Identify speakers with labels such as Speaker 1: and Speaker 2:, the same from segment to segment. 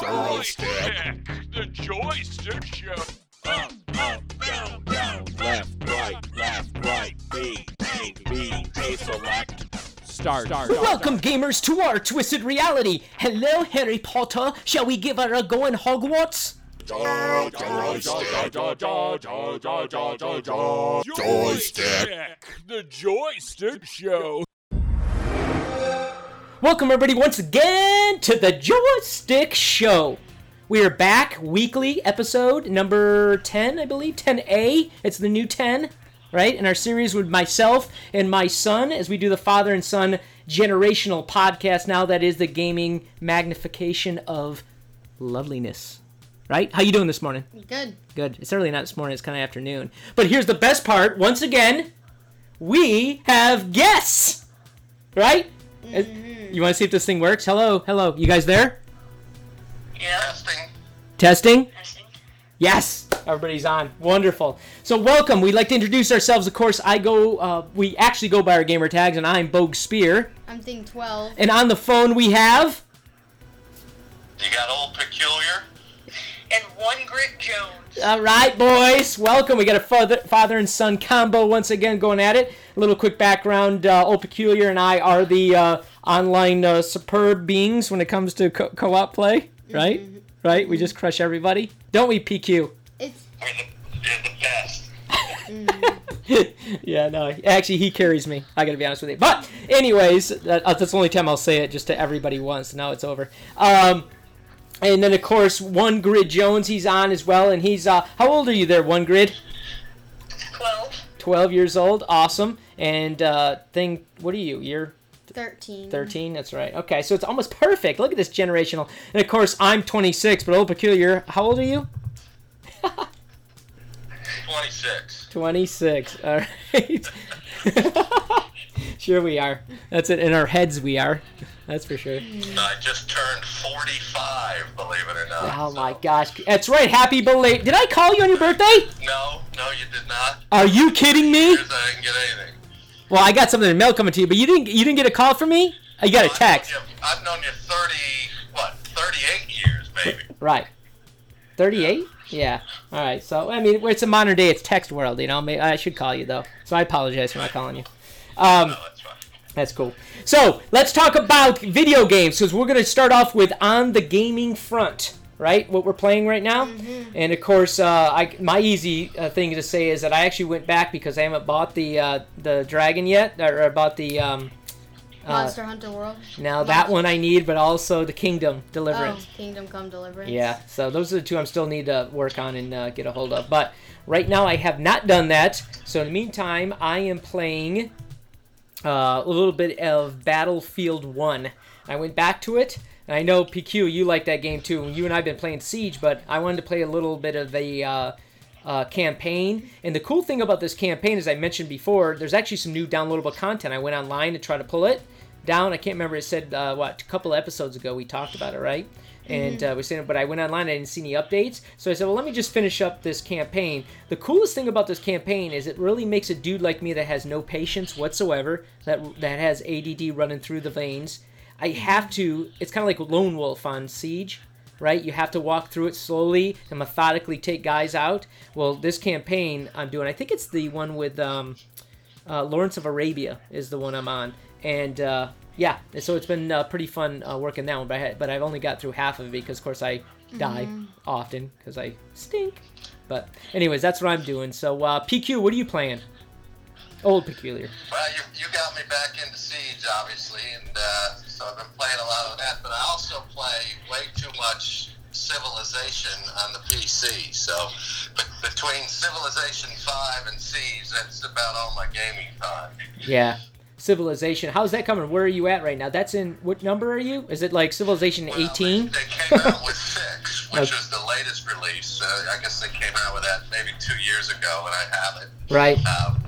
Speaker 1: Joystick, the joystick show. Up, up, down, down, left, right, left, right, B, A, B, A, select.
Speaker 2: Start. Start.
Speaker 3: Welcome, gamers, to our twisted reality. Hello, Harry Potter. Shall we give her a go in Hogwarts?
Speaker 1: Joystick, the joystick show.
Speaker 3: Welcome, everybody, once again to the Joystick Show. We are back, weekly episode number 10, I believe, 10A. It's the new 10, right? In our series with myself and my son as we do the father and son generational podcast. Now that is the gaming magnification of loveliness. Right? How you doing this morning?
Speaker 4: Good.
Speaker 3: Good. It's certainly not this morning. It's kind of afternoon. But here's the best part. Once again, we have guests. Right? You want to see if this thing works? Hello, hello. You guys there? Yeah.
Speaker 5: Testing.
Speaker 3: Testing. Yes, everybody's on. Wonderful. So welcome. We'd like to introduce ourselves. Of course, I go. Uh, we actually go by our gamer tags, and I'm Bogue Spear.
Speaker 4: I'm thing 12.
Speaker 3: And on the phone we have.
Speaker 5: You got old peculiar.
Speaker 6: And one Grit Jones.
Speaker 3: All right, boys. Welcome. We got a father, father and son combo once again going at it. A little quick background. Uh, Old Peculiar and I are the uh, online uh, superb beings when it comes to co- co-op play. Right? Right? We just crush everybody. Don't we, PQ?
Speaker 4: It's
Speaker 5: We're the, you're the best.
Speaker 3: yeah, no. Actually, he carries me. I gotta be honest with you. But, anyways, that, uh, that's the only time I'll say it just to everybody once. Now it's over. Um, and then, of course, One Grit Jones, he's on as well. And he's, uh, how old are you there, One Grit?
Speaker 6: 12.
Speaker 3: 12 years old. Awesome. And, uh, thing, what are you? You're
Speaker 4: 13.
Speaker 3: 13? That's right. Okay, so it's almost perfect. Look at this generational. And, of course, I'm 26, but Old Peculiar, how old are you?
Speaker 5: 26.
Speaker 3: 26. All right. sure we are. That's it. In our heads, we are. That's for sure.
Speaker 5: I just turned 45, believe it or not.
Speaker 3: Oh
Speaker 5: so-
Speaker 3: my gosh. That's right. Happy belated. Did I call you on your birthday?
Speaker 5: No, no, you did not.
Speaker 3: Are you kidding me?
Speaker 5: I didn't get anything.
Speaker 3: Well, I got something in the mail coming to you, but you didn't. You didn't get a call from me. You got a
Speaker 5: I've
Speaker 3: text.
Speaker 5: known you- I've known you 30, what, 38 years, maybe.
Speaker 3: Right. 38. Yeah. All right. So I mean, it's a modern day. It's text world. You know. I should call you though. So I apologize for not calling you. Um,
Speaker 5: No, that's fine.
Speaker 3: That's cool. So let's talk about video games because we're going to start off with on the gaming front, right? What we're playing right now, and of course, uh, I, my easy uh, thing to say is that I actually went back because I haven't bought the uh, the dragon yet, or bought the um, uh,
Speaker 4: Monster Hunter World.
Speaker 3: now that one I need, but also the Kingdom Deliverance.
Speaker 4: Oh, Kingdom Come Deliverance.
Speaker 3: Yeah, so those are the two I'm still need to work on and uh, get a hold of. But right now I have not done that. So in the meantime, I am playing uh, a little bit of Battlefield 1. I went back to it. And I know PQ, you like that game too. You and I've been playing Siege, but I wanted to play a little bit of the uh, uh, campaign. And the cool thing about this campaign, as I mentioned before, there's actually some new downloadable content. I went online to try to pull it down. I can't remember. It said uh, what a couple episodes ago we talked about it, right? And uh, we said, but I went online. I didn't see any updates, so I said, well, let me just finish up this campaign. The coolest thing about this campaign is it really makes a dude like me that has no patience whatsoever, that that has ADD running through the veins. I have to. It's kind of like Lone Wolf on Siege, right? You have to walk through it slowly and methodically take guys out. Well, this campaign I'm doing, I think it's the one with um, uh, Lawrence of Arabia is the one I'm on, and uh, yeah, so it's been uh, pretty fun uh, working that one. But I had, but I've only got through half of it because, of course, I die often because I stink. But anyways, that's what I'm doing. So uh, PQ, what are you playing? Old Peculiar.
Speaker 5: Well, you, you got me back into Siege, obviously, and uh, so I've been playing a lot of that. But I also play way too much Civilization on the PC. So but between Civilization 5 and Siege, that's about all my gaming time.
Speaker 3: Yeah. Civilization. How's that coming? Where are you at right now? That's in what number are you? Is it like Civilization
Speaker 5: Well,
Speaker 3: 18?
Speaker 5: They, they came out with 6, which
Speaker 3: Okay.
Speaker 5: was the latest release. Uh, I guess they came out with that maybe two years ago, and I have it.
Speaker 3: Right.
Speaker 5: Um,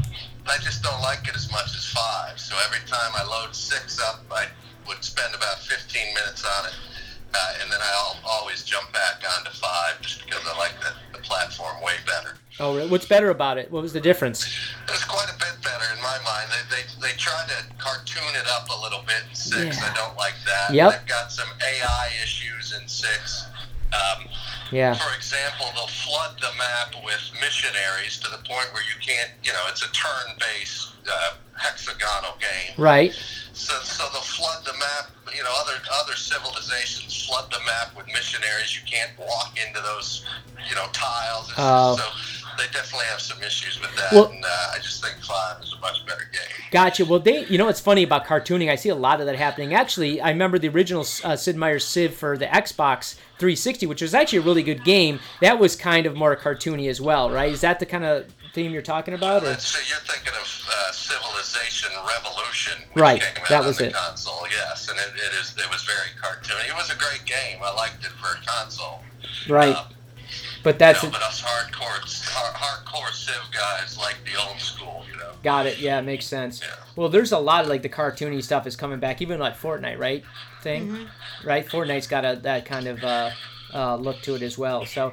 Speaker 5: I just don't like it as much as five. So every time I load six up, I would spend about 15 minutes on it, uh, and then I'll always jump back onto five just because I like the, the platform way better.
Speaker 3: Oh, really? what's better about it? What was the difference?
Speaker 5: It's quite a bit better in my mind. They, they, they tried to cartoon it up a little bit Six,
Speaker 3: Yeah.
Speaker 5: I don't like that.
Speaker 3: Yep.
Speaker 5: They've got some AI issues in six. Um,
Speaker 3: Yeah.
Speaker 5: for example, they'll flood the map with missionaries to the point where you can't, you know, it's a turn-based uh, hexagonal game.
Speaker 3: Right.
Speaker 5: So, so they'll flood the map. You know, other other civilizations flood the map with missionaries. You can't walk into those, you know, tiles. It's-
Speaker 3: Oh.
Speaker 5: So they definitely have some issues with that.
Speaker 3: Well-
Speaker 5: and uh, I just think five is a much better game.
Speaker 3: Gotcha. Well, they, you know, what's funny about cartooning. I see a lot of that happening. Actually, I remember the original uh, Sid Meier's Civ for the Xbox 360, which was actually a really good game. That was kind of more cartoony as well, right? Is that the kind of theme you're talking about? Or?
Speaker 5: So you're thinking of uh, Civilization Revolution,
Speaker 3: Right, that was it.
Speaker 5: console. Yes, and it, it is. It was very cartoony. It was a great game. I liked it for a console.
Speaker 3: Right.
Speaker 5: Um,
Speaker 3: But that's
Speaker 5: you know, but us hardcore, hardcore Civ guys like the old school. You know.
Speaker 3: got it. Yeah, it makes sense.
Speaker 5: Yeah.
Speaker 3: Well, there's a lot of like the cartoony stuff is coming back, even like Fortnite, right? Thing, right? Fortnite's got a that kind of uh, uh, look to it as well. So,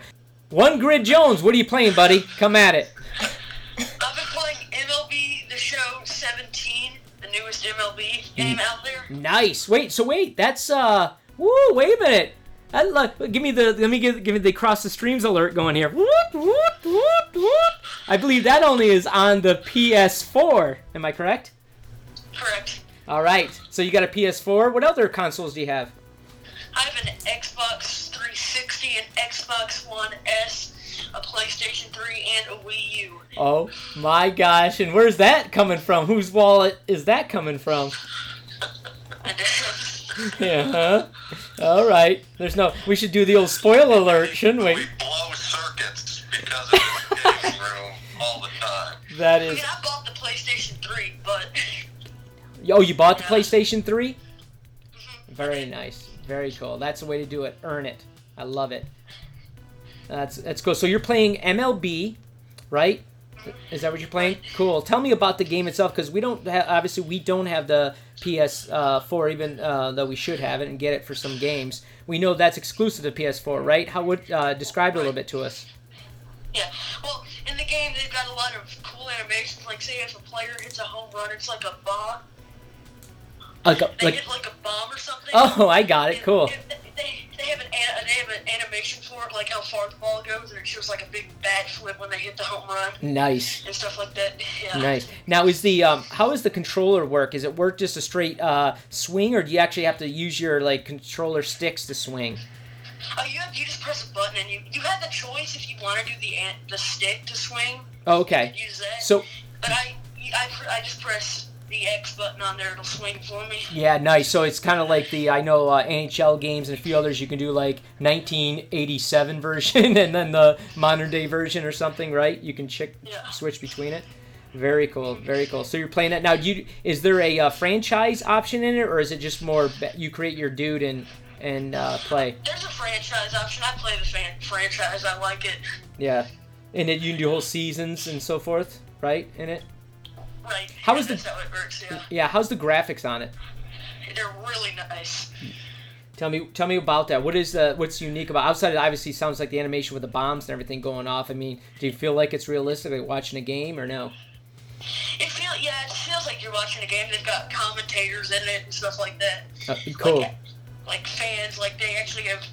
Speaker 3: one Grit Jones, what are you playing, buddy? Come at it.
Speaker 6: I've been playing MLB The Show 17, the newest MLB game out there.
Speaker 3: Nice. Wait. So wait. That's uh. Woo. Wait a minute. I look, give me the let me give give me the cross the streams alert going here. Whoop, whoop, whoop, whoop. I believe that only is on the PS4. Am I correct?
Speaker 6: Correct.
Speaker 3: All right. So you got a PS4. What other consoles do you have?
Speaker 6: I have an Xbox 360, an Xbox One S, a PlayStation 3, and a Wii U.
Speaker 3: Oh my gosh! And where's that coming from? Whose wallet is that coming from?
Speaker 6: And,
Speaker 3: Yeah. Huh? All right. There's no. We should do the old spoiler alert, shouldn't we?
Speaker 5: We blow circuits because of this room all the time.
Speaker 3: That
Speaker 6: I mean, I bought the PlayStation 3, but
Speaker 3: Oh, you bought the
Speaker 6: Yeah.
Speaker 3: PlayStation 3? Mm-hmm. Very nice. Very cool. That's the way to do it. Earn it. I love it. That's that's cool. So you're playing MLB, right? Is that what you're playing? Cool. Tell me about the game itself, because we don't have, obviously we don't have the PS4, even uh, though we should have it and get it for some games. We know that's exclusive to PS4, right? How would uh, describe it a little bit to us?
Speaker 6: yeah. Well, in the game, they've got a lot of cool animations. Like, say if a player hits a home run, it's like a bomb.
Speaker 3: Like, a-
Speaker 6: They
Speaker 3: like
Speaker 6: hit like a bomb or something.
Speaker 3: oh, I got it.
Speaker 6: And-
Speaker 3: Cool.
Speaker 6: and They, have an they have an animation for it, like how far the ball goes, and it shows like a big backflip when they hit the home run
Speaker 3: Nice.
Speaker 6: and stuff like that. Yeah.
Speaker 3: Nice. Now, is the um, how does the controller work? Is it work just a straight uh, swing, or do you actually have to use your like controller sticks to swing?
Speaker 6: Oh, you have you just press a button and you you have the choice if you want to do the the stick to swing.
Speaker 3: Oh, okay.
Speaker 6: Use that.
Speaker 3: So
Speaker 6: But I I, I just press the X button on there. It'll swing for me.
Speaker 3: yeah, nice. So it's kind of like the I know uh, NHL games and a few others. You can do like 1987 version and then the modern day version or something, right? You can chick,
Speaker 6: Yeah.
Speaker 3: switch between it. Very cool. Very cool. So you're playing that now. Do you is there a uh, franchise option in it, or is it just more you create your dude and and uh, play?
Speaker 6: There's a franchise option. I play the fan- franchise. I like it.
Speaker 3: Yeah, and it, you can do whole seasons and so forth, right? In it.
Speaker 6: Right.
Speaker 3: How is the-
Speaker 6: how it works? Yeah.
Speaker 3: Yeah, how's the graphics on it?
Speaker 6: They're really nice.
Speaker 3: Tell me, tell me about that. What is uh, what's unique about outside? It obviously sounds like the animation with the bombs and everything going off. I mean, do you feel like it's realistic, like watching a game, or no?
Speaker 6: It feel yeah, it feels like you're watching a game. They've got commentators in it and stuff like that.
Speaker 3: Uh, cool.
Speaker 6: Like, like fans, like they actually have,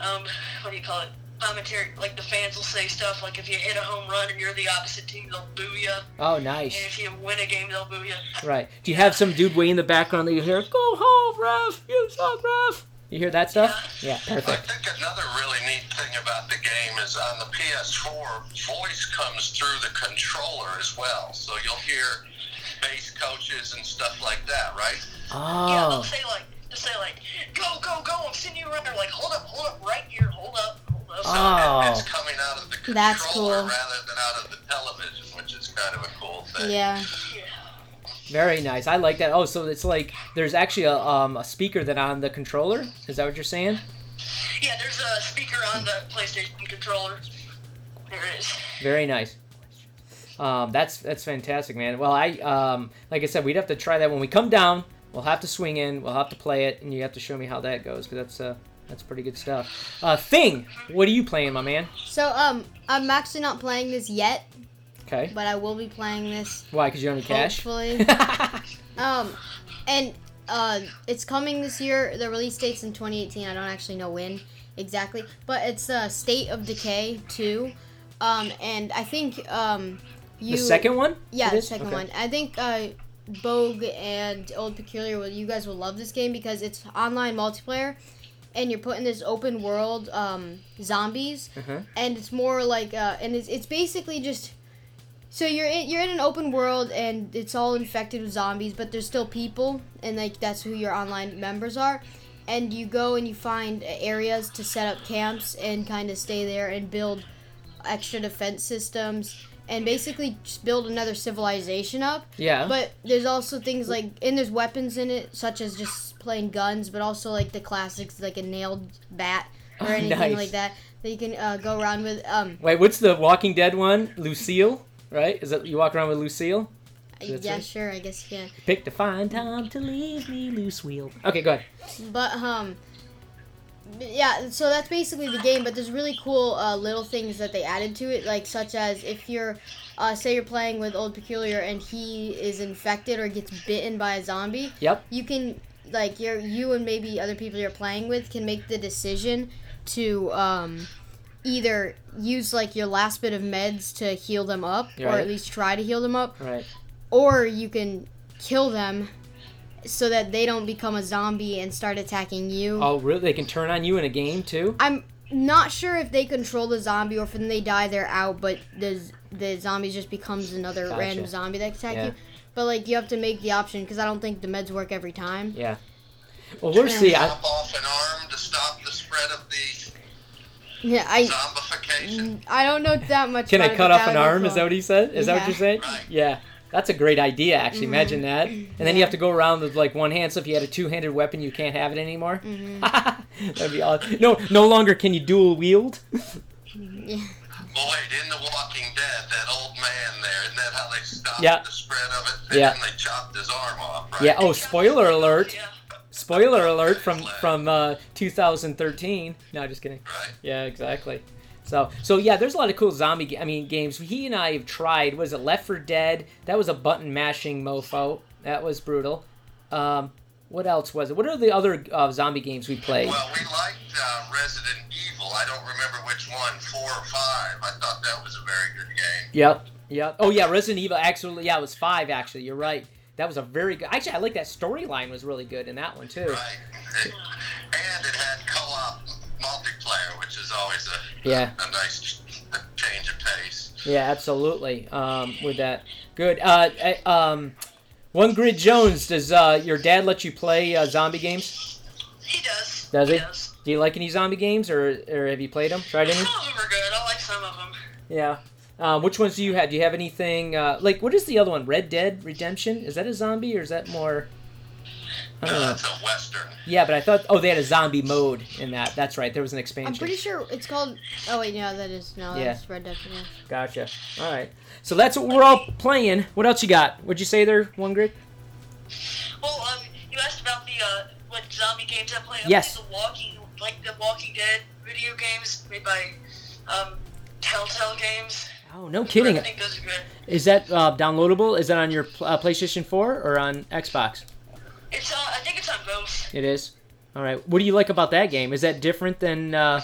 Speaker 6: um, what do you call it? Commentary. Like the fans will say stuff like if you hit a home run and you're the opposite team, they'll boo you.
Speaker 3: Oh,
Speaker 6: And
Speaker 3: nice.
Speaker 6: if you win a game, they'll boo you.
Speaker 3: Right. Do you have some dude way in the background that you hear? Go home, ref. You suck, ref. You hear that stuff? Yeah, perfect.
Speaker 5: I think another really neat thing about the game is on the PS4, voice comes through the controller as well. So you'll hear base coaches and stuff like that, right? Oh.
Speaker 6: Yeah, they'll say like, they'll say like, go, go, go! I'm sending you around. They're like, hold up, hold up, right here, hold up, hold.
Speaker 5: So
Speaker 3: Oh.
Speaker 5: it's coming out of the controller
Speaker 4: That's cool.
Speaker 5: rather than out of the television, which is kind of a cool thing.
Speaker 4: Yeah.
Speaker 6: Yeah.
Speaker 3: very nice. I like that. Oh, so it's like there's actually a um a speaker that on the controller. Is that what you're saying?
Speaker 6: Yeah, there's a speaker on the PlayStation controller. There it is.
Speaker 3: Very nice. Um, that's that's fantastic, man. Well, I um, like I said, we'd have to try that when we come down. We'll have to swing in. We'll have to play it, and you have to show me how that goes because that's uh, that's pretty good stuff. Uh, thing, what are you playing, my man?
Speaker 4: So um, I'm actually not playing this yet,
Speaker 3: Okay.
Speaker 4: but I will be playing this
Speaker 3: Why? Because you don't have cash.
Speaker 4: hopefully. um, and uh, it's coming this year. The release date's in 2018. I don't actually know when exactly, but it's uh, State of Decay 2. Um, and I think um, you.
Speaker 3: the second one?
Speaker 4: Yeah, the second
Speaker 3: Okay.
Speaker 4: one. I think uh, Bogue and Old Peculiar, will you guys will love this game because it's online multiplayer, and you're put in this open world um, zombies,
Speaker 3: Uh-huh.
Speaker 4: and it's more like uh, and it's, it's basically just. So you're in, you're in an open world and it's all infected with zombies, but there's still people, and like that's who your online members are. And you go and you find areas to set up camps and kind of stay there and build extra defense systems and basically just build another civilization up.
Speaker 3: Yeah.
Speaker 4: But there's also things like and there's weapons in it, such as just plain guns, but also like the classics, like a nailed bat or
Speaker 3: Oh,
Speaker 4: anything
Speaker 3: nice.
Speaker 4: like that that you can uh, go around with. Um,
Speaker 3: Wait, what's the Walking Dead one? Lucille, right? Is that you walk around with Lucille? That's
Speaker 4: yeah,
Speaker 3: right.
Speaker 4: sure, I guess you can.
Speaker 3: Pick to fine time to leave me Lucille. Okay, go ahead.
Speaker 4: But um, yeah. So that's basically the game. But there's really cool uh, little things that they added to it, like such as if you're, uh, say you're playing with Old Peculiar and he is infected or gets bitten by a zombie.
Speaker 3: Yep.
Speaker 4: You can like you're you and maybe other people you're playing with can make the decision to um. Either use like your last bit of meds to heal them up, or at least try to heal them up,
Speaker 3: Right.
Speaker 4: or you can kill them so that they don't become a zombie and start attacking you.
Speaker 3: Oh, really? They can turn on you in a game too?
Speaker 4: I'm not sure if they control the zombie or if when they die they're out, but the the zombie just becomes another
Speaker 3: Gotcha.
Speaker 4: random zombie that attack
Speaker 3: Yeah.
Speaker 4: you. But like you have to make the option because I don't think the meds work every time.
Speaker 3: Yeah. Well, we'll see. I,
Speaker 5: Chop off an arm to stop the spread of the
Speaker 4: Yeah, I
Speaker 5: zombification.
Speaker 4: I don't know that much.
Speaker 3: can I
Speaker 4: about it,
Speaker 3: cut
Speaker 4: but
Speaker 3: off an arm? Is that what he said? Is that what you're saying?
Speaker 5: Right.
Speaker 3: Yeah. That's a great idea, actually.
Speaker 4: Mm-hmm.
Speaker 3: Imagine that. And then you have to go around with like one hand. So if you had a two-handed weapon, you can't have it anymore.
Speaker 4: Mm-hmm.
Speaker 3: That'd be awesome. No, no longer can you dual wield.
Speaker 4: Yeah.
Speaker 5: Well, in The Walking Dead, that old man there, isn't that how they stopped
Speaker 3: Yeah.
Speaker 5: the spread of it? And
Speaker 3: Yeah.
Speaker 5: then they chopped his arm off, right?
Speaker 3: Yeah. Oh, spoiler alert!
Speaker 6: Yeah.
Speaker 3: Spoiler alert from from uh, 2013. No, just kidding.
Speaker 5: Right.
Speaker 3: Yeah, exactly. So, so yeah, there's a lot of cool zombie. Ga- I mean, games. He and I have tried. Was it Left 4 Dead? That was a button mashing mofo. That was brutal. Um, what else was it? What are the other uh, zombie games we played?
Speaker 5: Well, we liked uh, Resident Evil. I don't remember which one, four or five. I thought that was a very good game.
Speaker 3: Yep. Yep. Oh yeah, Resident Evil. Actually, yeah, it was five. Actually, you're right. That was a very good. Actually, I like that storyline was really good in that one too.
Speaker 5: Right. It- and it had co-op multiplayer, which is always a,
Speaker 3: Yeah.
Speaker 5: a nice change of pace.
Speaker 3: Yeah, absolutely. Um, with that, good. Uh, eh, um, one grit Jones. Does uh, your dad let you play uh, zombie games?
Speaker 6: He does.
Speaker 3: Does he?
Speaker 6: does.
Speaker 3: Do you like any zombie games, or or have you played them? Tried any?
Speaker 6: Some of them are good. I like some of them.
Speaker 3: Yeah. Um, which ones do you have? Do you have anything uh, like what is the other one? Red Dead Redemption? Is that a zombie or is that more? I don't
Speaker 5: Uh,
Speaker 3: know.
Speaker 5: it's a western.
Speaker 3: Yeah, but I thought oh they had a zombie mode in that. That's right. There was an expansion.
Speaker 4: I'm pretty sure it's called. Oh wait, no, that is no,
Speaker 3: Yeah.
Speaker 4: that's Red Dead. Yeah.
Speaker 3: Gotcha. All right. So that's what we're all playing. What else you got? What'd you say there, one grit?
Speaker 6: Well, um, you asked about the uh, what zombie games I play. I
Speaker 3: Yes.
Speaker 6: play the Walking, like the Walking Dead video games made by um, Telltale Games.
Speaker 3: Oh, no kidding.
Speaker 6: I think those are good.
Speaker 3: Is that uh, downloadable? Is that on your uh, PlayStation 4 or on Xbox?
Speaker 6: It's on. I think it's on both.
Speaker 3: It is. All right. What do you like about that game? Is that different than? Uh...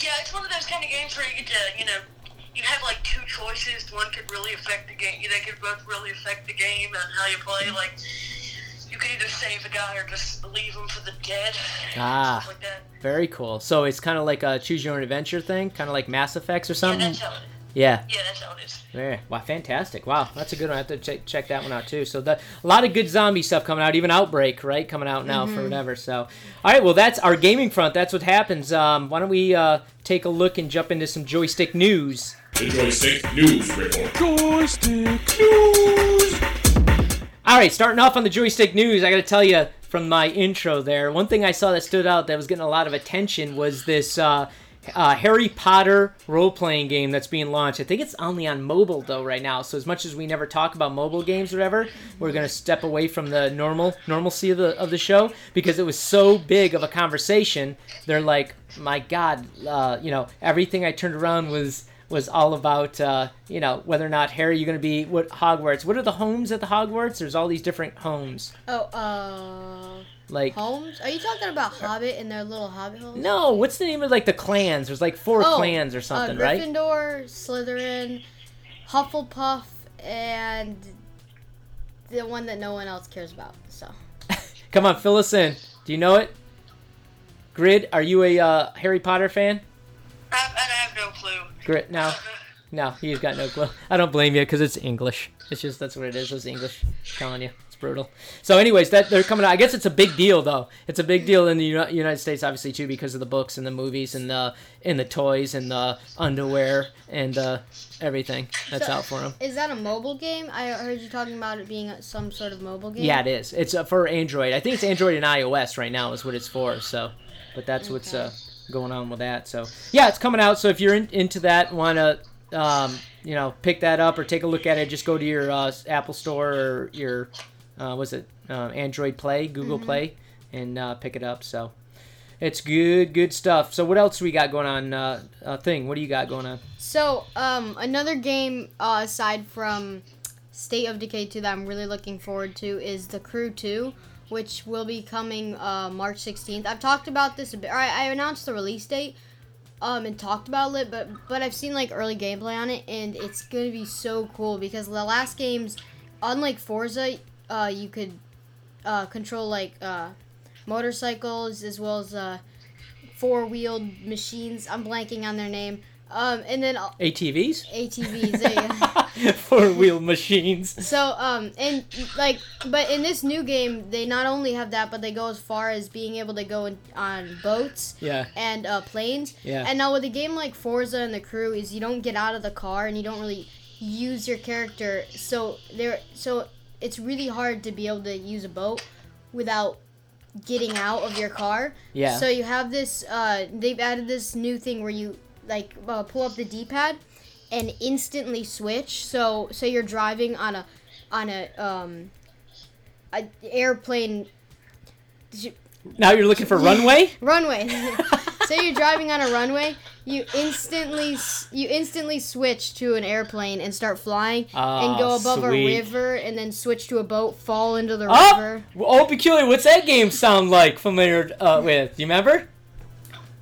Speaker 6: Yeah, it's one of those kind of games where you get to, you know, you have like two choices. One could really affect the game. You, they could both really affect the game and how you play. Like, you can either save a guy or just leave him for the dead.
Speaker 3: Ah.
Speaker 6: Like that.
Speaker 3: Very cool. So it's kind of like a choose your own adventure thing, kind of like Mass Effects or
Speaker 6: Yeah,
Speaker 3: something.
Speaker 6: it.
Speaker 3: Yeah.
Speaker 6: Yeah, that's how it is.
Speaker 3: Yeah. Wow, fantastic. Wow, that's a good one. I have to check, check that one out too. So the, a lot of good zombie stuff coming out, even Outbreak, right? Coming out now for whatever. So, all right, well, that's our gaming front. That's what happens. Um, why don't we uh, take a look and jump into some joystick news?
Speaker 1: The Joystick News Report. Joystick News!
Speaker 3: All right, starting off on the joystick news, I got to tell you from my intro there, one thing I saw that stood out that was getting a lot of attention was this uh, uh, Harry Potter role playing game that's being launched. I think it's only on mobile though right now. So as much as we never talk about mobile games or whatever, we're gonna step away from the normal normalcy of the of the show because it was so big of a conversation. They're like, my God, uh, you know, everything I turned around was was all about uh, you know whether or not Harry you're going to be what Hogwarts. What are the homes at the Hogwarts? There's all these different homes.
Speaker 4: Oh, uh,
Speaker 3: Like
Speaker 4: homes? Are you talking about Hobbit and their little Hobbit homes?
Speaker 3: no, what's the name of like the clans? There's like four
Speaker 4: Oh,
Speaker 3: clans or something,
Speaker 4: uh,
Speaker 3: right?
Speaker 4: Gryffindor, Slytherin, Hufflepuff, and the one that no one else cares about. So
Speaker 3: Come on, fill us in. Do you know it? Grit, are you a uh, Harry Potter fan?
Speaker 6: I, I have no clue.
Speaker 3: Grit, no, no, he's got no clue. I don't blame you because it's English. It's just that's what it is. It's English. I'm telling you, it's brutal. So, anyways, that they're coming out. I guess it's a big deal though. It's a big deal in the Uni- United States, obviously too, because of the books and the movies and the and the toys and the underwear and uh, everything that's
Speaker 4: So-
Speaker 3: out for them.
Speaker 4: is that a mobile game? I heard you talking about it being some sort of mobile game.
Speaker 3: Yeah, it is. It's uh, for Android. I think it's Android and iOS right now is what it's for. So, but that's what's uh, going on with that. So, yeah, it's coming out. So if you're in, into that, want to, um, you know, pick that up or take a look at it, just go to your uh, Apple Store or your, uh, was it uh, Android Play, Google Play, and uh, pick it up. So. It's good, good stuff. So what else we got going on? Uh, uh, thing, what do you got going on?
Speaker 4: So, um, another game uh, aside from State of Decay 2 that I'm really looking forward to is The Crew 2, which will be coming uh, March 16th. I've talked about this a bit. I, I announced the release date um, and talked about it, but but I've seen like early gameplay on it, and it's gonna be so cool because the last games, unlike Forza, uh, you could uh, control like uh, motorcycles as well as uh, four-wheeled machines. I'm blanking on their name. Um, and then uh,
Speaker 3: ATVs?
Speaker 4: ATVs. There you go.
Speaker 3: Four wheel machines.
Speaker 4: So, um, and like, but in this new game, they not only have that, but they go as far as being able to go in, on boats
Speaker 3: Yeah.
Speaker 4: and uh, planes.
Speaker 3: Yeah.
Speaker 4: And now with a game like Forza and the Crew, is you don't get out of the car and you don't really use your character. So there, so it's really hard to be able to use a boat without getting out of your car.
Speaker 3: Yeah.
Speaker 4: So you have this. Uh, they've added this new thing where you like uh, pull up the D-pad and instantly switch. So say you're driving on a on a um a airplane
Speaker 3: Now you're looking for runway?
Speaker 4: runway. so you're driving on a runway. You instantly you instantly switch to an airplane and start flying and go
Speaker 3: Ah,
Speaker 4: above
Speaker 3: sweet.
Speaker 4: a river and then switch to a boat, fall into the
Speaker 3: Oh,
Speaker 4: river.
Speaker 3: oh, peculiar. What's that game sound like? Familiar uh, with? Do you remember?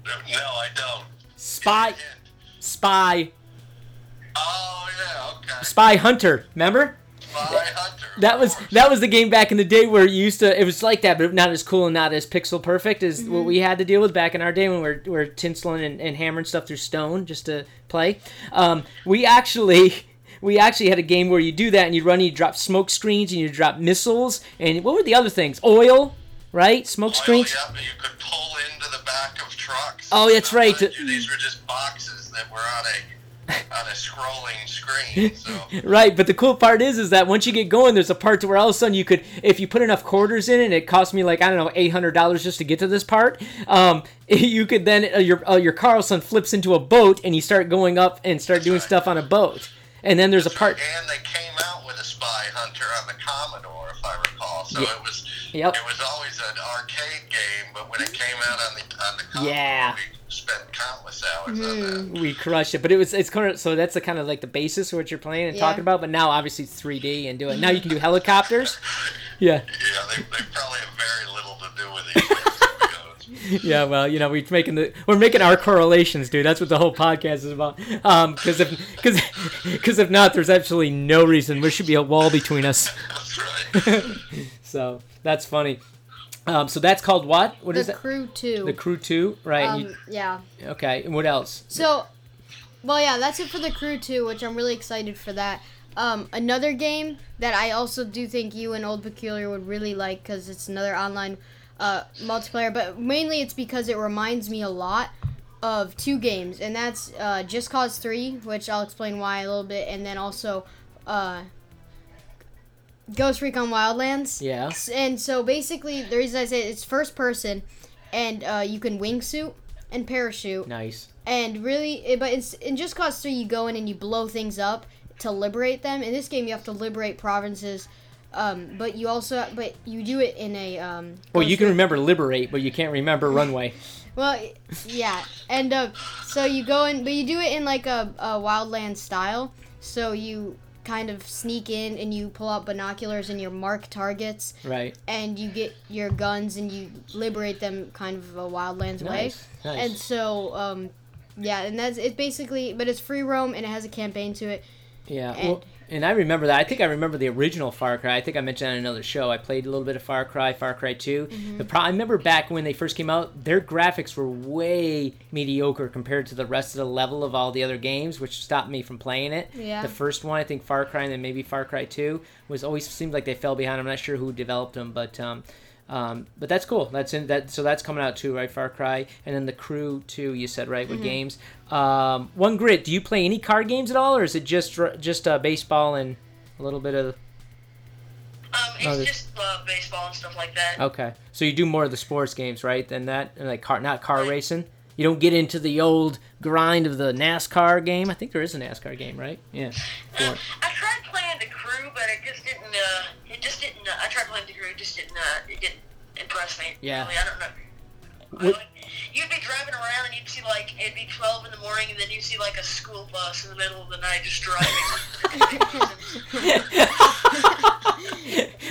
Speaker 5: No, I don't.
Speaker 3: Spy, spy,
Speaker 5: Oh yeah, okay.
Speaker 3: spy hunter. Remember?
Speaker 5: Spy Hunter. of
Speaker 3: That was that was the game back in the day where you used to. It was like that, but not as cool and not as pixel perfect as what we had to deal with back in our day when we were, we were tinseling and, and hammering stuff through stone just to play. Um, we actually. We actually had a game where you do that and you run, and you drop smoke screens and you drop missiles and what were the other things? Oil, right? Smoke
Speaker 5: Oil,
Speaker 3: screens.
Speaker 5: yeah, but you could pull into the back of trucks.
Speaker 3: Oh, that's right.
Speaker 5: mind These were just boxes that were on a on a scrolling screen. So
Speaker 3: Right, but the cool part is, is that once you get going, there's a part to where all of a sudden you could, if you put enough quarters in, and it cost me like I don't know, eight hundred dollars just to get to this part. Um, you could then uh, your uh, your Carlson flips into a boat, and you start going up and start doing stuff on a boat. And then there's a part.
Speaker 5: and they came out with a Spy Hunter on the Commodore, if I recall. So
Speaker 3: Yeah.
Speaker 5: it was
Speaker 3: Yep.
Speaker 5: it was always an arcade game, but when it came out on the on the Commodore,
Speaker 3: Yeah.
Speaker 5: we spent countless hours on that.
Speaker 3: We crushed it, but it was it's kind of so that's the kind of like the basis of what you're playing and
Speaker 4: Yeah.
Speaker 3: talking about. But now obviously it's 3D and do it. Now you can do helicopters. Yeah.
Speaker 5: Yeah, they, they probably have very little to do with these things. to be honest.
Speaker 3: Yeah, well, you know, we're making the we're making our correlations, dude. That's what the whole podcast is about. Um, because if because because if not, there's absolutely no reason there should be a wall between us.
Speaker 5: That's right.
Speaker 3: So that's funny. Um, so that's called what? What
Speaker 4: the
Speaker 3: is that?
Speaker 4: Crew 2.
Speaker 3: The Crew Two, right?
Speaker 4: um,
Speaker 3: You-
Speaker 4: yeah.
Speaker 3: okay, and what else?
Speaker 4: So, well, yeah, that's it for the crew Two, which I'm really excited for that. Um, another game that I also do think you and Old Peculiar would really like because it's another online uh, multiplayer, but mainly it's because it reminds me a lot of two games, and that's uh, Just Cause 3, which I'll explain why a little bit, and then also uh, Ghost Recon Wildlands.
Speaker 3: Yeah.
Speaker 4: And so basically, the reason I say it's first person, and uh, you can wingsuit and parachute.
Speaker 3: Nice.
Speaker 4: And really, it, but it's, in Just Cause 3, you go in and you blow things up to liberate them. In this game, you have to liberate provinces, um, but you also, but you do it in a. Um,
Speaker 3: Well, you can remember liberate, but you can't remember runway.
Speaker 4: Well, yeah, and uh, so you go in, but you do it in like a, a wildland style. So you kind of sneak in and you pull out binoculars and you mark targets,
Speaker 3: Right.
Speaker 4: and you get your guns and you liberate them kind of a wildlands way.
Speaker 3: Nice. Nice.
Speaker 4: And so, um, yeah, and that's it's basically, but it's free roam and it has a campaign to it.
Speaker 3: Yeah,
Speaker 4: And-
Speaker 3: well, and I remember that. I think I remember the original Far Cry. I think I mentioned on another show. I played a little bit of Far Cry, Far Cry 2.
Speaker 4: Mm-hmm.
Speaker 3: The pro- I remember back when they first came out, their graphics were way mediocre compared to the rest of the level of all the other games, which stopped me from playing it.
Speaker 4: Yeah.
Speaker 3: The first one, I think Far Cry, and then maybe Far Cry 2, was always seemed like they fell behind. I'm not sure who developed them, but um, um, but that's cool. That's in that. So that's coming out too, right? Far Cry, and then the Crew too. You said right
Speaker 4: Mm-hmm.
Speaker 3: with games. Um, One Grit. Do you play any card games at all, or is it just just uh, baseball and a little bit of?
Speaker 6: Um, it's
Speaker 3: Oh,
Speaker 6: just uh, baseball and stuff like that.
Speaker 3: Okay, so you do more of the sports games, right? Than that, and like car, not car racing. You don't get into the old grind of the NASCAR game. I think there is a NASCAR game, right? Yeah.
Speaker 6: Uh, I tried playing the crew, but it just didn't. Uh, it just didn't. Uh, I tried playing the crew, it just didn't. Uh, it didn't impress me.
Speaker 3: Yeah.
Speaker 6: Really. I don't know. I like- you'd be driving around and you'd see like it'd be twelve in the morning, and then you'd see like a school bus in the middle of the night just driving.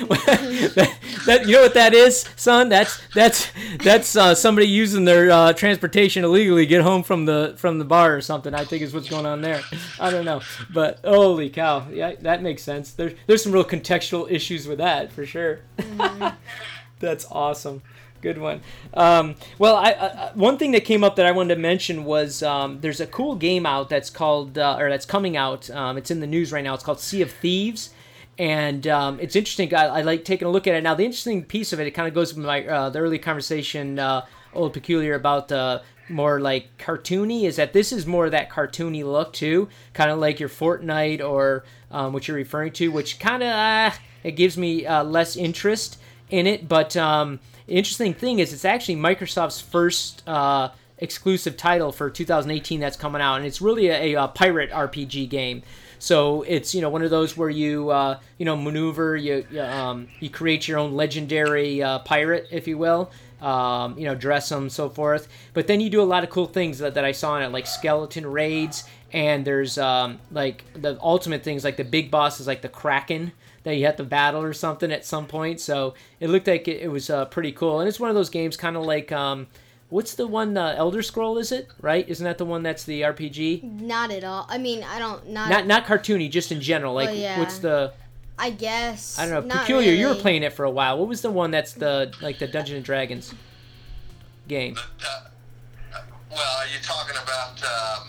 Speaker 3: that, that- you know what that is, son? That's that's that's uh, somebody using their uh, transportation illegally to get home from the from the bar or something. I think is what's going on there. I don't know, but holy cow, yeah, that makes sense. There's there's some real contextual issues with that for sure. That's awesome. Good one. Um, well, I, I one thing that came up that I wanted to mention was um, there's a cool game out that's called uh, or that's coming out. Um, it's in the news right now. It's called Sea of Thieves, and um, it's interesting. I, I like taking a look at it now. The interesting piece of it, it kind of goes with my uh, the early conversation, uh, old peculiar about the more like cartoony. Is that this is more of that cartoony look too, kind of like your Fortnite or um, what you're referring to, which kind of uh, it gives me uh, less interest in it. But um, interesting thing is, it's actually Microsoft's first uh, exclusive title for 2018 that's coming out, and it's really a, a, pirate RPG game. So it's you know one of those where you uh, you know maneuver, you you, um, you create your own legendary uh, pirate, if you will. Um, you know, dress them, so forth. But then you do a lot of cool things that, that I saw in it, like skeleton raids, and there's um, like the ultimate things, like the big boss is like the Kraken that you have to battle or something at some point. So it looked like it, it was uh, pretty cool, and it's one of those games, kind of like um, what's the one uh, Elder Scroll? Is it right? Isn't that the one that's the RPG?
Speaker 4: Not at all. I mean, I don't not.
Speaker 3: Not not cartoony, just in general. Like
Speaker 4: Well, yeah.
Speaker 3: what's the
Speaker 4: I guess.
Speaker 3: I don't know.
Speaker 4: Not
Speaker 3: Peculiar. You were playing it for a while. What was the one that's the like the Dungeon and Dragons game?
Speaker 5: Uh, well, are you talking about? Um,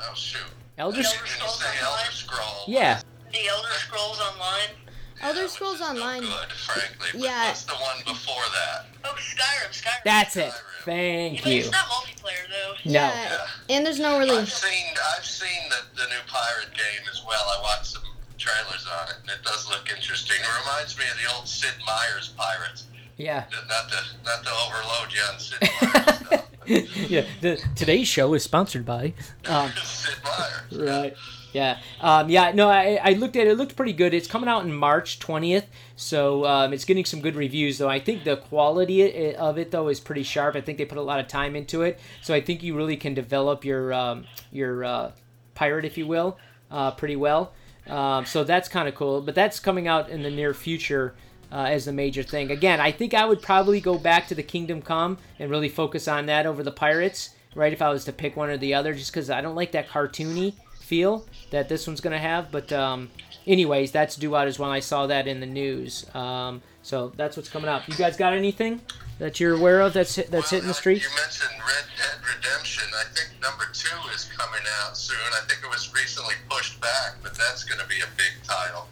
Speaker 5: oh shoot!
Speaker 3: Elder.
Speaker 6: Elder
Speaker 3: S-
Speaker 5: When you
Speaker 6: Scrolls?
Speaker 5: Elder Scroll,
Speaker 3: Yeah.
Speaker 6: The Elder Scrolls Online.
Speaker 4: Elder Scrolls Online.
Speaker 5: good, frankly.
Speaker 4: Yeah.
Speaker 5: What's the one before that?
Speaker 6: Oh, Skyrim. Skyrim.
Speaker 3: That's it.
Speaker 6: Yeah,
Speaker 3: Thank
Speaker 6: but
Speaker 3: you.
Speaker 6: it's not multiplayer though.
Speaker 3: No.
Speaker 4: Yeah, and there's no really.
Speaker 5: I've seen I've seen the, the new pirate game as well. I watched some trailers on it, and it does look interesting. It reminds me of the old Sid Meier's Pirates.
Speaker 3: Yeah.
Speaker 5: Not to not to overload you on Sid Meier's stuff.
Speaker 3: yeah. The, today's show is sponsored by. Um,
Speaker 5: Sid Meier.
Speaker 3: right. Yeah. Um, yeah. No, I, I looked at it. It looked pretty good. It's coming out in March 20th, so um, it's getting some good reviews. Though I think the quality of it though is pretty sharp. I think they put a lot of time into it, so I think you really can develop your um, your uh, pirate, if you will, uh, pretty well. Um, so that's kind of cool. But that's coming out in the near future. Uh, as the major thing. Again, I think I would probably go back to the Kingdom Come and really focus on that over the Pirates, right? If I was to pick one or the other, just because I don't like that cartoony feel that this one's going to have. But, um, anyways, that's due out as well. I saw that in the news. Um, so that's what's coming up. You guys got anything that you're aware of that's hit, that's hitting the
Speaker 5: Well,
Speaker 3: streets?
Speaker 5: You mentioned Red Dead Redemption. I think number two is coming out soon. I think it was recently pushed back, but that's going to be a big title.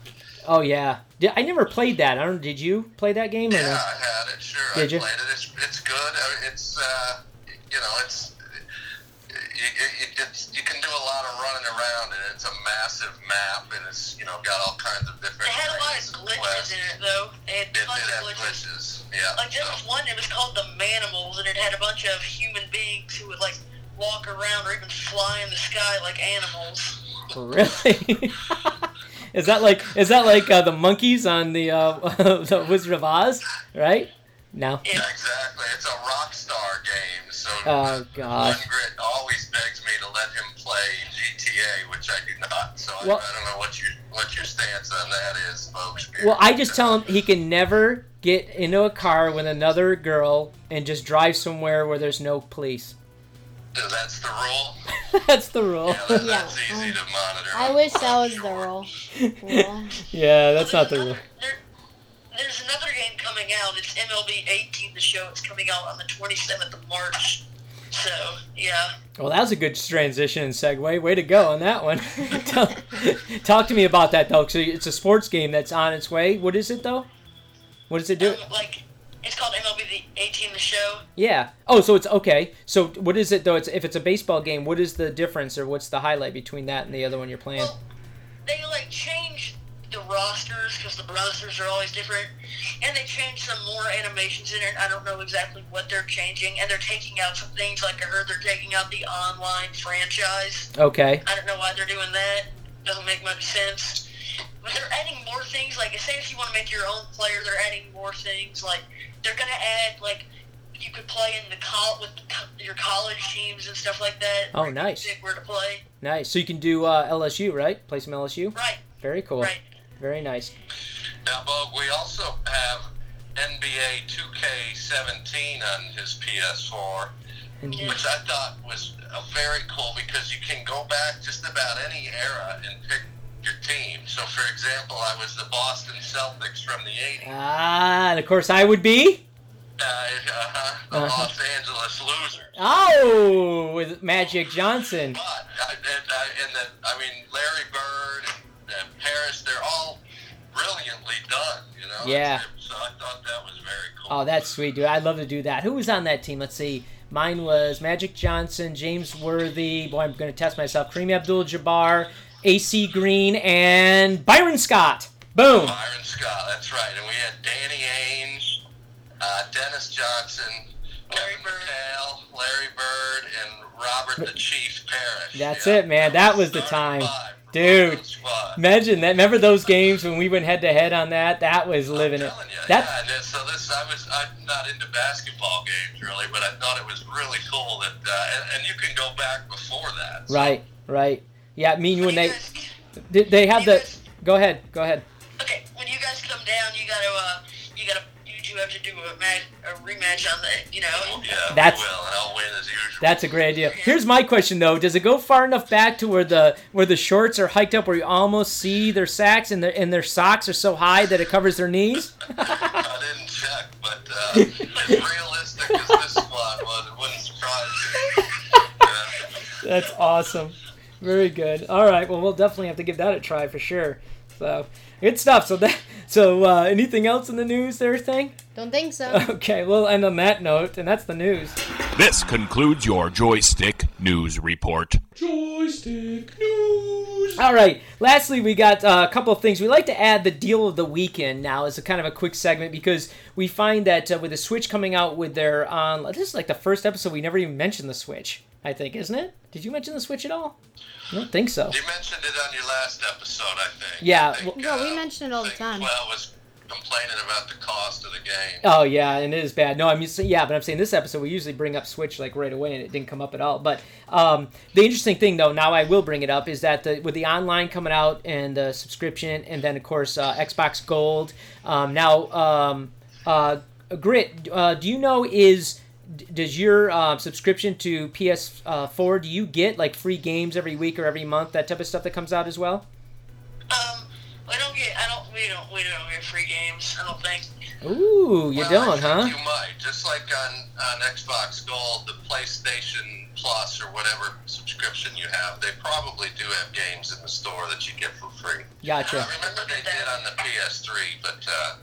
Speaker 3: Oh yeah, I never played that. I don't. Did you play that game? Or
Speaker 5: Yeah,
Speaker 3: no?
Speaker 5: I had it. Sure,
Speaker 3: Did
Speaker 5: I
Speaker 3: you?
Speaker 5: played it. It's it's good. It's uh, you know, it's you, you, it's you can do a lot of running around, and it's a massive map, and it's you know got all kinds of different.
Speaker 6: It had a lot of
Speaker 5: things
Speaker 6: glitches in it though. It had
Speaker 5: It did
Speaker 6: tons
Speaker 5: have
Speaker 6: of glitches.
Speaker 5: glitches. Yeah.
Speaker 6: Like there
Speaker 5: so-
Speaker 6: was one. It was called the Manimals, and it had a bunch of human beings who would like walk around or even fly in the sky like animals.
Speaker 3: Really? is that like is that like uh, the monkeys on the uh, the Wizard of Oz? Right? No.
Speaker 6: Yeah.
Speaker 5: Exactly. It's a Rockstar game.
Speaker 3: So oh, gosh.
Speaker 5: One Grit always begs which I do not. So
Speaker 3: Well-
Speaker 5: I, don't know what your what your stance on that is, folks.
Speaker 3: Well, I just tell him he can never get into a car with another girl and just drive somewhere where there's no police.
Speaker 5: That's the rule.
Speaker 3: That's the rule.
Speaker 5: Yeah, that,
Speaker 4: Yeah,
Speaker 5: that's easy to monitor.
Speaker 4: I wish that was the rule. Rule.
Speaker 3: Yeah, that's
Speaker 6: Well,
Speaker 3: not the
Speaker 6: there's
Speaker 3: rule.
Speaker 6: There, there's another game coming out. It's MLB 18. The show is coming out on the 27th of March. So yeah,
Speaker 3: Well, that was a good transition and segue. Way to go on that one. Talk to me about that though. So it's a sports game that's on its way. What is it though? What does it do?
Speaker 6: um, like it's called MLB the 18. The show.
Speaker 3: Yeah. Oh, so it's okay. So what is it though? It's if it's a baseball game. What is the difference or what's the highlight between that and the other one you're playing?
Speaker 6: Well, they like change the rosters because the rosters are always different, and they changed some more animations in it. I don't know exactly what they're changing, and they're taking out some things. Like I heard they're taking out the online franchise.
Speaker 3: Okay.
Speaker 6: I don't know why they're doing that. Doesn't make much sense. But they're adding more things. Like, say if you want to make your own player, they're adding more things. Like, they're gonna add like you could play in the col with co- your college teams and stuff like that.
Speaker 3: Oh, nice.
Speaker 6: pick Where to play?
Speaker 3: Nice. So you can do uh, LSU, right? Play some LSU.
Speaker 6: Right.
Speaker 3: Very cool.
Speaker 6: Right.
Speaker 3: Very nice.
Speaker 5: Now, Bogue, we also have NBA 2K17 on his PS4,
Speaker 3: And-
Speaker 6: Yeah.
Speaker 5: which I thought was uh, very cool because you can go back just about any era and pick your team. So, for example, I was the Boston Celtics from the 80s.
Speaker 3: Ah, and of course I would be.
Speaker 5: Uh, uh-huh, the
Speaker 3: Uh-huh.
Speaker 5: Los Angeles Losers.
Speaker 3: Oh, with Magic Johnson.
Speaker 5: But I, and, I, and the, I mean, Larry Bird and, and Parish, they're all brilliantly done, you know?
Speaker 3: Yeah.
Speaker 5: So I thought that was very cool.
Speaker 3: Oh, that's sweet, dude. I'd love to do that. Who was on that team? Let's see. Mine was Magic Johnson, James Worthy. Boy, I'm going to test myself. Kareem Abdul-Jabbar, AC Green, and Byron Scott. Boom.
Speaker 5: Byron Scott, that's right. And we had Danny Ainge, uh, Dennis Johnson,
Speaker 6: Larry
Speaker 5: Kevin
Speaker 6: Bird.
Speaker 5: McHale, Larry Bird, and Robert the Chief Parish.
Speaker 3: That's
Speaker 5: Yeah.
Speaker 3: it, man. That was the time.
Speaker 5: five for
Speaker 3: Dude. Imagine that. Remember those games when we went head to head on that? That was living it.
Speaker 5: you,
Speaker 3: That
Speaker 5: yeah, then- so this, I was, I'm not into basketball games really, but I thought it was really cool that, uh, and, and you can go back before that. So
Speaker 3: right, right. Yeah, I mean when
Speaker 6: you
Speaker 3: they
Speaker 6: guys-
Speaker 3: they have the.
Speaker 6: guys-
Speaker 3: Go ahead, go ahead.
Speaker 6: Okay, when you guys come down, you gotta, uh, you gotta, you two have to do a, match, a rematch on the, you know.
Speaker 5: Yeah,
Speaker 3: That's-
Speaker 5: we and I'll win as usual.
Speaker 3: That's a great idea. Here's my question though: Does it go far enough back to where the where the shorts are hiked up, where you almost see their sacks and their and their socks are so high that it covers their knees?
Speaker 5: I didn't check, but uh, as realistic as this squad was, it wouldn't surprise me. Yeah.
Speaker 3: That's awesome. Very good. All right. Well, we'll definitely have to give that a try for sure. So good stuff. So that. So uh, anything else in the news there, thing?
Speaker 4: Don't think so.
Speaker 3: Okay, we'll end on that note, and that's the news.
Speaker 1: This concludes your joystick news report.
Speaker 3: Joystick news. All right. Lastly, we got uh, a couple of things. We like to add the deal of the weekend now as a kind of a quick segment because we find that uh, with the Switch coming out with their on, this is like the first episode we never even mentioned the Switch. I think, isn't it? Did you mention the Switch at all? I don't think so.
Speaker 5: You mentioned it on your last episode, I think.
Speaker 3: Yeah,
Speaker 5: I think,
Speaker 4: well- No, we
Speaker 5: uh,
Speaker 4: mention it all the time.
Speaker 5: Well, was complaining about the cost of the game.
Speaker 3: Oh yeah, and it is bad. No, I'm used yeah, but I'm saying this episode we usually bring up Switch like right away, and it didn't come up at all. But um, the interesting thing though, now I will bring it up, is that the, with the online coming out and the subscription, and then of course uh, Xbox Gold. Um, now, um, uh, Grit, uh, do you know is d- does your uh, subscription to PS4 do you get like free games every week or every month that type of stuff that comes out as well?
Speaker 6: Um, we don't get, I don't, we don't, we don't get free games. I don't think.
Speaker 3: Ooh, you
Speaker 5: well,
Speaker 3: don't,
Speaker 5: I
Speaker 3: huh?
Speaker 5: You might. Just like on, on Xbox Gold, the PlayStation Plus or whatever subscription you have, they probably do have games in the store that you get for free.
Speaker 3: Gotcha.
Speaker 5: I remember they did on the PS3, but uh,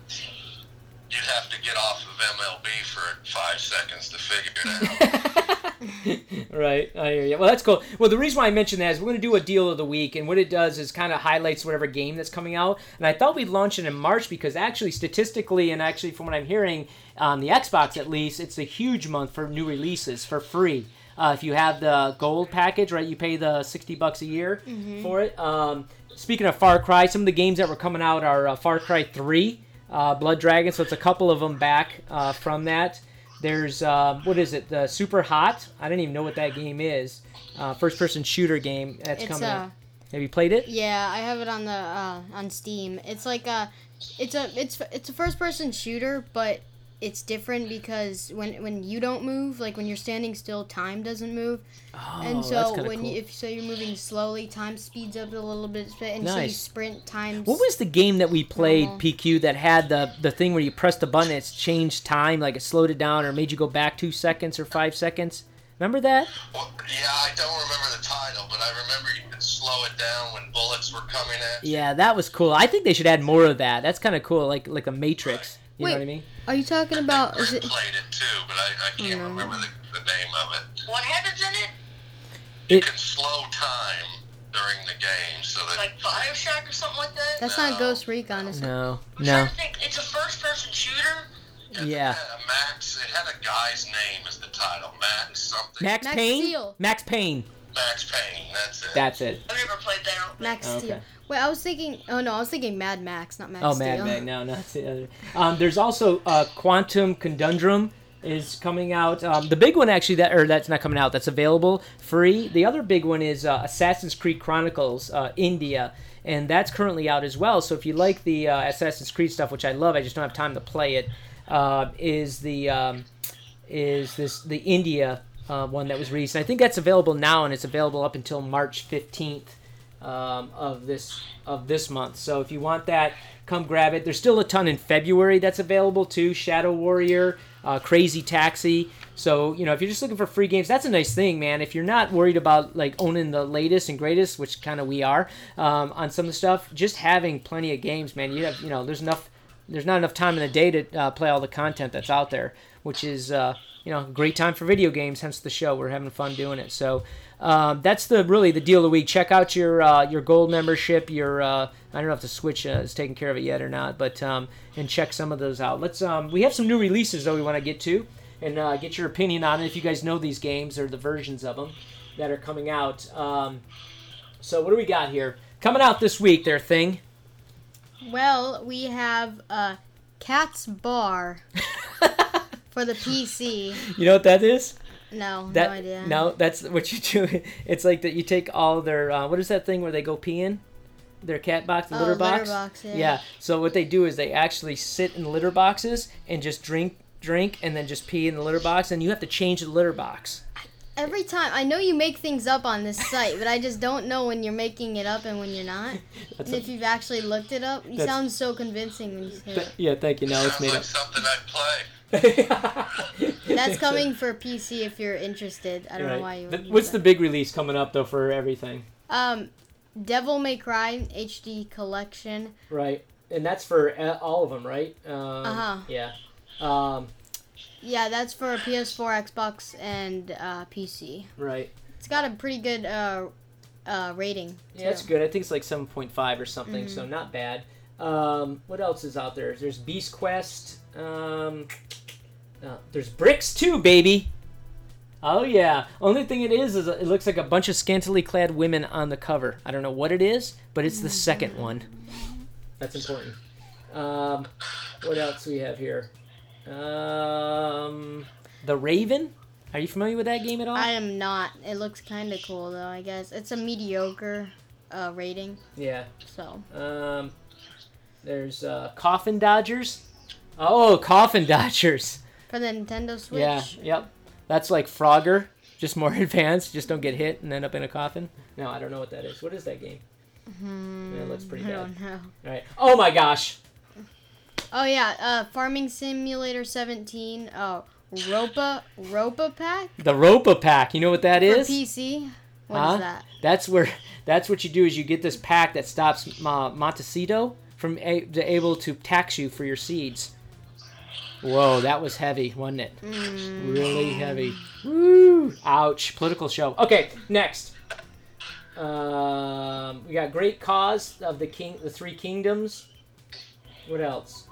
Speaker 5: you'd have to get off of MLB for five seconds to figure it out.
Speaker 3: right, I hear you. Well, that's cool. Well, the reason why I mentioned that is we're going to do a deal of the week, and what it does is kind of highlights whatever game that's coming out. And I thought we'd launch it in March because actually, statistically, and actually from what I'm hearing on the Xbox at least, it's a huge month for new releases for free. Uh, if you have the gold package, right, you pay the 60 bucks a year for it. Um, speaking of Far Cry, some of the games that were coming out are uh, Far Cry 3, uh, Blood Dragon, so it's a couple of them back uh, from that. There's uh, what is it? The Super Hot. I don't even know what that game is. Uh, first person shooter game that's
Speaker 4: It's
Speaker 3: coming
Speaker 4: uh,
Speaker 3: out. Have you played it?
Speaker 4: yeah, I have it on the uh, on Steam. It's like a, it's a it's it's a first person shooter, but it's different because when when you don't move, like when you're standing still, time doesn't move,
Speaker 3: Oh,
Speaker 4: and
Speaker 3: that's
Speaker 4: so
Speaker 3: kinda
Speaker 4: when
Speaker 3: cool.
Speaker 4: you if so you're moving slowly, time speeds up a little bit, and so you sprint times.
Speaker 3: What was the game that we played,
Speaker 4: Normal.
Speaker 3: PQ, that had the the thing where you pressed the button, it's changed time, like it slowed it down or made you go back two seconds or five seconds? Remember that?
Speaker 5: Well, yeah, I don't remember the title, but I remember you could slow it down when bullets were coming at you.
Speaker 3: Yeah, that was cool. I think they should add more of that. That's kind of cool, like like a Matrix. You
Speaker 4: Wait.
Speaker 3: know what I mean?
Speaker 4: Are you talking about? Is
Speaker 5: I
Speaker 4: it?
Speaker 5: played it too, but I, I can't
Speaker 4: no.
Speaker 5: remember the, the name of it.
Speaker 6: What happens in it?
Speaker 5: You
Speaker 3: It-
Speaker 5: can slow time during the game so that
Speaker 6: Like Bioshock or something like that?
Speaker 4: That's not Ghost Recon, is it?
Speaker 3: No,
Speaker 6: I'm
Speaker 3: no.
Speaker 6: trying to think. It's a first-person shooter.
Speaker 3: Yeah.
Speaker 5: It had a Max. It had a guy's name as the title. Max something.
Speaker 3: Max,
Speaker 4: Max
Speaker 3: Payne.
Speaker 4: Steel.
Speaker 3: Max Payne.
Speaker 5: Max Payne. That's it.
Speaker 3: That's it.
Speaker 6: I've never played that.
Speaker 4: Max
Speaker 3: Okay.
Speaker 4: Wait, I was thinking. Oh no, I was thinking Mad Max, not Max
Speaker 3: Oh,
Speaker 4: Steel.
Speaker 3: Mad Max. No, no, that's the other. Um, there's also uh, Quantum Conundrum is coming out. Um, the big one actually that or that's not coming out. That's available free. The other big one is uh, Assassin's Creed Chronicles uh, India, and that's currently out as well. So if you like the uh, Assassin's Creed stuff, which I love, I just don't have time to play it. Uh, is the um, is this the India uh, one that was released? I think that's available now, and it's available up until March fifteenth um, of this of this month. So if you want that, come grab it. There's still a ton in February that's available too. Shadow Warrior, uh, Crazy Taxi. So you know if you're just looking for free games, that's a nice thing, man. If you're not worried about like owning the latest and greatest, which kind of we are um, on some of the stuff, just having plenty of games, man. You have you know there's enough. There's not enough time in the day to uh, play all the content that's out there, which is uh, you know great time for video games. Hence the show. We're having fun doing it. So um, that's the really the deal of the week. Check out your uh, your gold membership. Your uh, I don't know if the Switch uh, is taking care of it yet or not, but um, and check some of those out. Let's um, we have some new releases though we want to get to and uh, get your opinion on it if you guys know these games or the versions of them that are coming out. Um, so what do we got here coming out this week? Their thing.
Speaker 4: Well, we have uh, Cat's Bar for the PC.
Speaker 3: You know what that is?
Speaker 4: No,
Speaker 3: That
Speaker 4: no idea.
Speaker 3: no, that's what you do. It's like that. You take all their uh, what is that thing where they go pee in? Their cat box, the
Speaker 4: Oh,
Speaker 3: litter
Speaker 4: litter
Speaker 3: box.
Speaker 4: box, yeah.
Speaker 3: So what they do is they actually sit in litter boxes and just drink, drink, and then just pee in the litter box, and you have to change the litter box.
Speaker 4: Every time, I know you make things up on this site, but I just don't know when you're making it up and when you're not. And
Speaker 3: a-
Speaker 4: if you've actually looked it up, you
Speaker 3: That's-
Speaker 4: sound so convincing when you say
Speaker 3: Th-
Speaker 4: it.
Speaker 3: yeah, thank you. No, it's
Speaker 5: Sounds
Speaker 3: made
Speaker 5: like
Speaker 3: up.
Speaker 5: something I'd play.
Speaker 4: That's coming for PC if you're interested. I don't know why you.
Speaker 3: Th-
Speaker 4: would
Speaker 3: What's
Speaker 4: use
Speaker 3: the big release coming up though for everything?
Speaker 4: Um, Devil May Cry HD collection.
Speaker 3: Right, and that's for uh, all of them, right? Um,
Speaker 4: Uh-huh.
Speaker 3: Yeah. Um,
Speaker 4: Yeah, that's for PS4, Xbox, and uh, PC.
Speaker 3: right.
Speaker 4: It's got a pretty good uh, uh, rating.
Speaker 3: Yeah, that's good. I think it's like 7.5 or something, so
Speaker 4: Mm-hmm.
Speaker 3: not bad. Um, what else is out there? There's Beast Quest. Um, uh, there's Bricks too, baby. Oh yeah. Only thing it is is it looks like a bunch of scantily clad women on the cover. I don't know what it is, but it's the second one. That's important. Um, what else we have here? Um, the Raven. Are you familiar with that game at all?
Speaker 4: I am not. It looks kind of cool though. I guess it's a mediocre uh, rating.
Speaker 3: yeah.
Speaker 4: So
Speaker 3: Um, there's uh, Coffin Dodgers. Oh, Coffin Dodgers.
Speaker 4: for the Nintendo Switch.
Speaker 3: Yeah, yep. That's like Frogger, just more advanced. Just don't get hit and end up in a coffin. No, I don't know what that is. What is that game? Yeah, it looks pretty
Speaker 4: I
Speaker 3: bad.
Speaker 4: don't know.
Speaker 3: All right. Oh my gosh.
Speaker 4: Oh yeah, uh, Farming Simulator 17. Oh, Ropa Ropa Pack
Speaker 3: The Ropa Pack. You know what that
Speaker 4: for? PC. What is
Speaker 3: Huh?
Speaker 4: that?
Speaker 3: That's where. That's what you do. Is you get this pack that stops uh, Monsanto from a, able to tax you for your seeds. Whoa, that was heavy, wasn't it?
Speaker 4: Mm.
Speaker 3: Really heavy. Woo! Ouch. Political show. Okay, next. Um, we got Great Cause of the King, the Three Kingdoms. What else?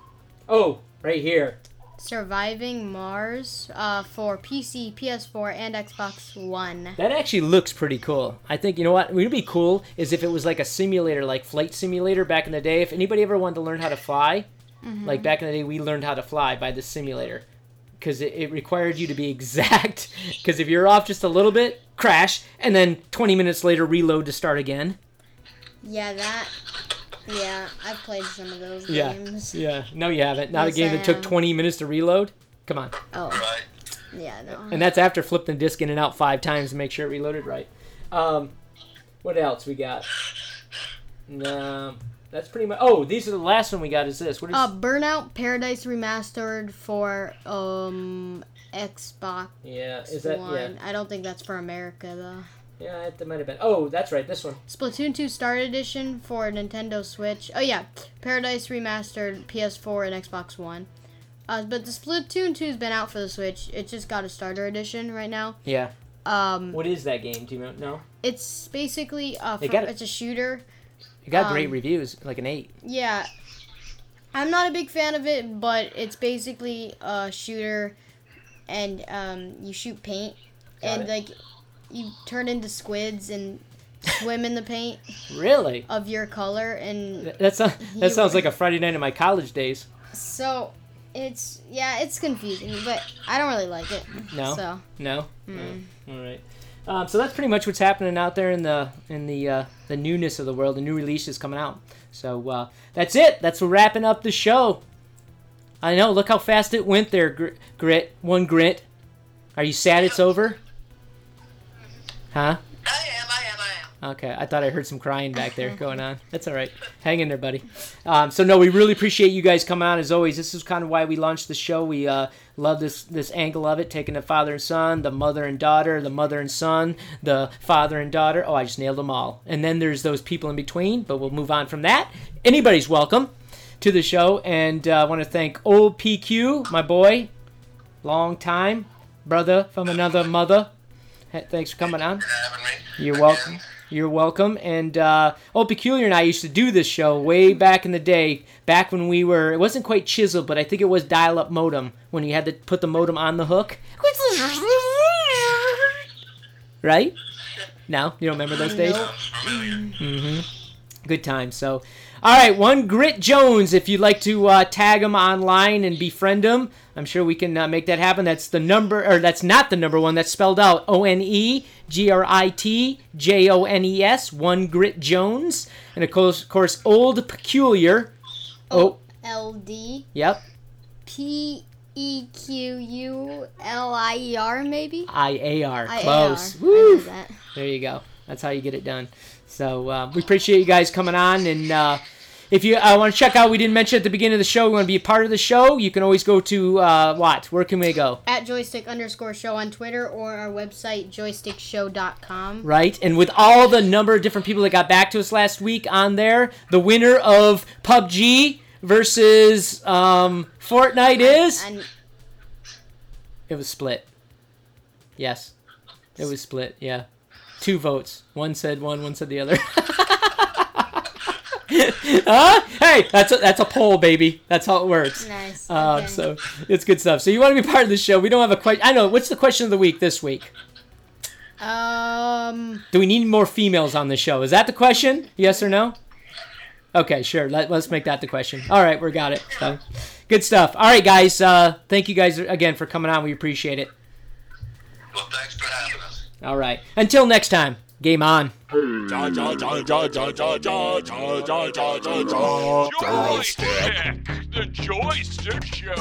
Speaker 3: Oh, right here.
Speaker 4: Surviving Mars uh, for PC, PS4, and Xbox One.
Speaker 3: That actually looks pretty cool. I think you know what would be cool is if it was like a simulator, like flight simulator back in the day. If anybody ever wanted to learn how to fly, like back in the day, we learned how to fly by the simulator. because it, it required you to be exact. Because if you're off just a little bit, crash, and then 20 minutes later reload to start again.
Speaker 4: Yeah, that. Yeah, I've played some of those
Speaker 3: Yeah,
Speaker 4: games.
Speaker 3: yeah. No, you haven't. Not
Speaker 4: Yes,
Speaker 3: a game
Speaker 4: I
Speaker 3: that took 20 minutes to reload. Come on.
Speaker 4: Oh,
Speaker 5: Right.
Speaker 4: yeah, no.
Speaker 3: And that's after flipping the disc in and out five times to make sure it reloaded right. Um, what else we got? No, that's pretty much. Oh, these are the last one we got. Is this? What is?
Speaker 4: Uh, Burnout Paradise Remastered for um Xbox
Speaker 3: yeah, is that?
Speaker 4: One.
Speaker 3: Yeah,
Speaker 4: I don't think that's for America though.
Speaker 3: yeah, that might have been. Oh, that's right. This one.
Speaker 4: Splatoon 2 Start Edition for Nintendo Switch. Oh yeah, Paradise Remastered PS4 and Xbox One. Uh, but the Splatoon 2's been out for the Switch. It just got a starter edition right now.
Speaker 3: Yeah.
Speaker 4: Um,
Speaker 3: What is that game? Do you know?
Speaker 4: it's basically uh,
Speaker 3: They
Speaker 4: fr-
Speaker 3: got it.
Speaker 4: it's a shooter.
Speaker 3: It got great
Speaker 4: Um,
Speaker 3: reviews, like an eight.
Speaker 4: Yeah, I'm not a big fan of it, but it's basically a shooter, and um, you shoot paint,
Speaker 3: Got
Speaker 4: and
Speaker 3: it.
Speaker 4: like you turn into squids and swim in the paint
Speaker 3: Really?
Speaker 4: of your color, and
Speaker 3: That sounds. That sounds like a Friday night in my college days.
Speaker 4: so it's yeah, it's confusing, but I don't really like it.
Speaker 3: No.
Speaker 4: So
Speaker 3: No.
Speaker 4: mm.
Speaker 3: All right. Um, so that's pretty much what's happening out there in the in the uh, the newness of the world. The new releases coming out. So uh, that's it. That's wrapping up the show. I know. Look how fast it went there, Grit. One Grit. Are you sad it's over? Huh?
Speaker 6: I am, I am, I am.
Speaker 3: Okay, I thought I heard some crying back there going on. That's all right. Hang in there, buddy. Um, so no, we really appreciate you guys coming on as always. This is kind of why we launched the show. We uh, love this this angle of it, taking the father and son, the mother and daughter, the mother and son, the father and daughter. Oh, I just nailed them all. And then there's those people in between, but we'll move on from that. Anybody's welcome to the show, and uh, I want to thank old PQ, my boy, long time brother from another mother. Thanks for coming on.
Speaker 5: having me.
Speaker 3: You're welcome. You're welcome. And uh, Old Peculiar and I used to do this show way back in the day, back when we were, it wasn't quite chiseled, but I think it was dial up modem, when you had to put the modem on the hook. Right? No? You don't remember those days?
Speaker 5: Familiar.
Speaker 3: Good time. So, all right, one Grit Jones. If you'd like to uh, tag him online and befriend him, I'm sure we can uh, make that happen. That's the number, or that's not the number one. That's spelled out O N E G R I T J O N E S. One Grit Jones, and of course, of course, Old Peculiar. Oh,
Speaker 4: L D
Speaker 3: yep,
Speaker 4: P E Q U L I E R maybe.
Speaker 3: I A R.
Speaker 4: I A R.
Speaker 3: Close. Woo. There you go. That's how you get it done. So uh, we appreciate you guys coming on, and uh, if you uh, want to check out, we didn't mention at the beginning of the show, you want to be a part of the show, you can always go to uh, what? Where can we go?
Speaker 4: At joystick underscore show on Twitter or our website joystickshow.com.
Speaker 3: Right, and with all the number of different people that got back to us last week on there, the winner of PUBG versus um, Fortnite is.
Speaker 4: And
Speaker 3: It was split. Yes, it was split. Yeah, two votes. One said one, one said the other. huh? Hey, that's a, that's a poll, baby. That's how it works.
Speaker 4: nice.
Speaker 3: Uh,
Speaker 4: okay.
Speaker 3: So it's good stuff. So you want to be part of the show? We don't have a question. I know. What's the question of the week this week?
Speaker 4: Um,
Speaker 3: Do we need more females on the show? Is that the question? Yes or no? Okay, sure. Let, let's make that the question. All right, we got it. So, good stuff. All right, guys. Uh, thank you guys again for coming on. We appreciate it.
Speaker 5: Well, thanks for having us.
Speaker 3: All right. Until next time. Game on.
Speaker 1: Joystick, the joystick show.